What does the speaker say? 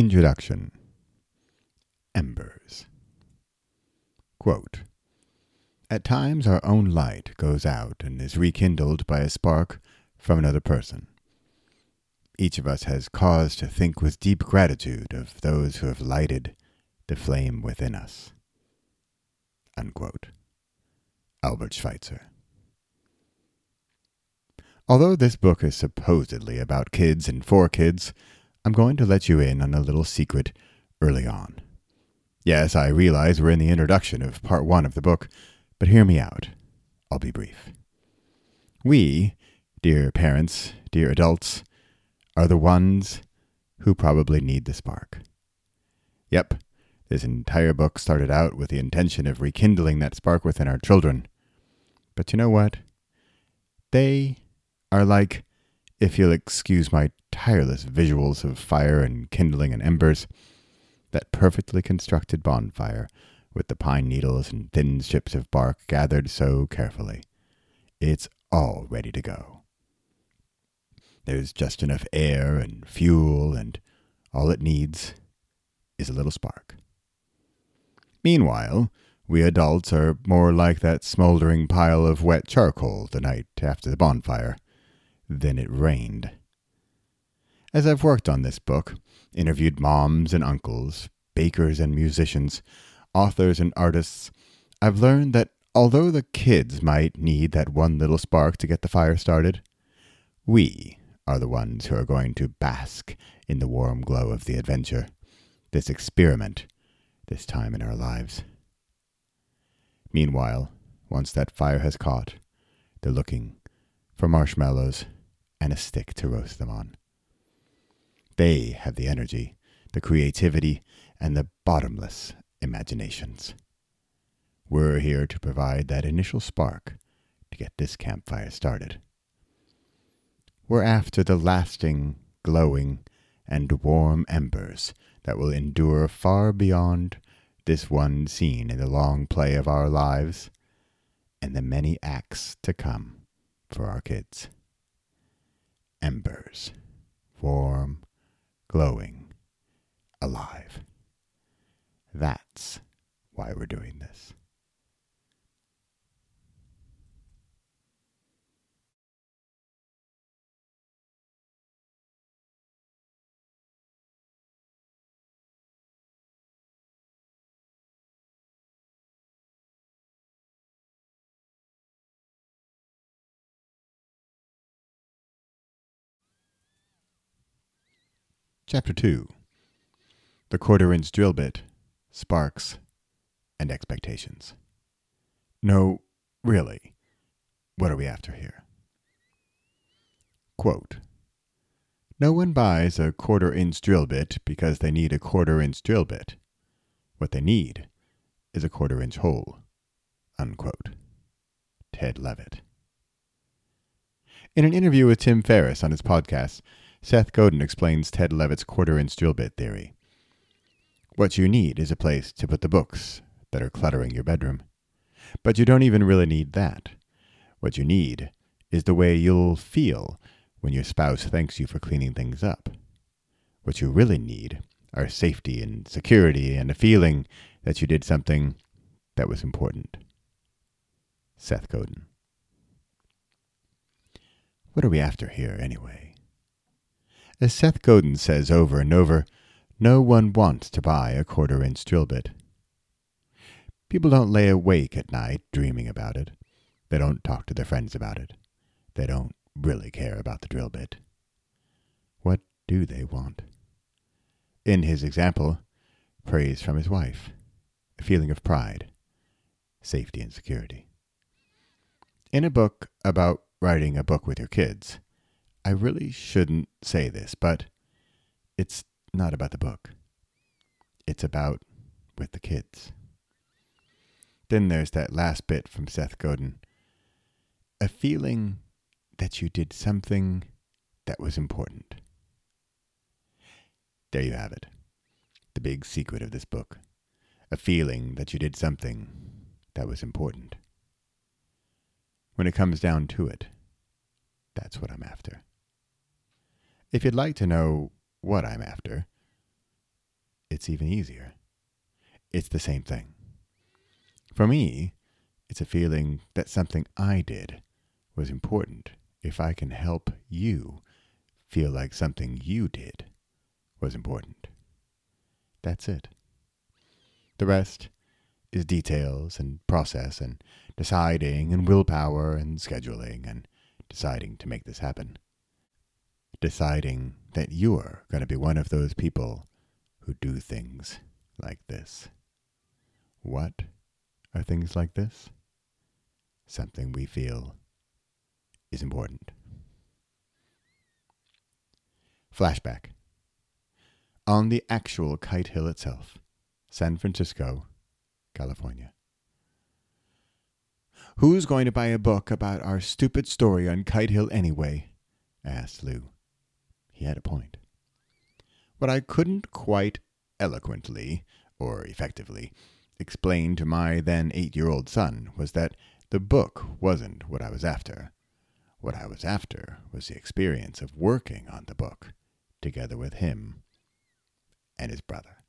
Introduction Embers. Quote, At times our own light goes out and is rekindled by a spark from another person. Each of us has cause to think with deep gratitude of those who have lighted the flame within us. Unquote. Albert Schweitzer. Although this book is supposedly about kids and for kids, I'm going to let you in on a little secret early on. Yes, I realize we're in the introduction of part one of the book, but hear me out. I'll be brief. We, dear parents, dear adults, are the ones who probably need the spark. Yep, this entire book started out with the intention of rekindling that spark within our children. But you know what? They are like, if you'll excuse my tireless visuals of fire and kindling and embers, that perfectly constructed bonfire with the pine needles and thin strips of bark gathered so carefully. It's all ready to go. There's just enough air and fuel, and all it needs is a little spark. Meanwhile, we adults are more like that smoldering pile of wet charcoal the night after the bonfire. Then it rained. As I've worked on this book, interviewed moms and uncles, bakers and musicians, authors and artists, I've learned that although the kids might need that one little spark to get the fire started, we are the ones who are going to bask in the warm glow of the adventure, this experiment, this time in our lives. Meanwhile, once that fire has caught, they're looking for marshmallows and a stick to roast them on. They have the energy, the creativity, and the bottomless imaginations. We're here to provide that initial spark to get this campfire started. We're after the lasting, glowing, and warm embers that will endure far beyond this one scene in the long play of our lives and the many acts to come for our kids. Embers, warm, glowing, alive. That's why we're doing this. Chapter 2 The Quarter Inch Drill Bit, Sparks, and Expectations. No, really, what are we after here? Quote No one buys a quarter inch drill bit because they need a quarter inch drill bit. What they need is a quarter inch hole. Unquote. Ted Levitt. In an interview with Tim Ferriss on his podcast, Seth Godin explains Ted Levitt's quarter inch drill bit theory. What you need is a place to put the books that are cluttering your bedroom. But you don't even really need that. What you need is the way you'll feel when your spouse thanks you for cleaning things up. What you really need are safety and security and a feeling that you did something that was important. Seth Godin. What are we after here, anyway? As Seth Godin says over and over, no one wants to buy a quarter inch drill bit. People don't lay awake at night dreaming about it. They don't talk to their friends about it. They don't really care about the drill bit. What do they want? In his example, praise from his wife, a feeling of pride, safety, and security. In a book about writing a book with your kids, I really shouldn't say this, but it's not about the book. It's about with the kids. Then there's that last bit from Seth Godin a feeling that you did something that was important. There you have it. The big secret of this book. A feeling that you did something that was important. When it comes down to it, that's what I'm after. If you'd like to know what I'm after, it's even easier. It's the same thing. For me, it's a feeling that something I did was important if I can help you feel like something you did was important. That's it. The rest is details and process and deciding and willpower and scheduling and deciding to make this happen. Deciding that you're going to be one of those people who do things like this. What are things like this? Something we feel is important. Flashback. On the actual Kite Hill itself, San Francisco, California. Who's going to buy a book about our stupid story on Kite Hill anyway? asked Lou. He had a point. What I couldn't quite eloquently, or effectively, explain to my then eight year old son was that the book wasn't what I was after. What I was after was the experience of working on the book together with him and his brother.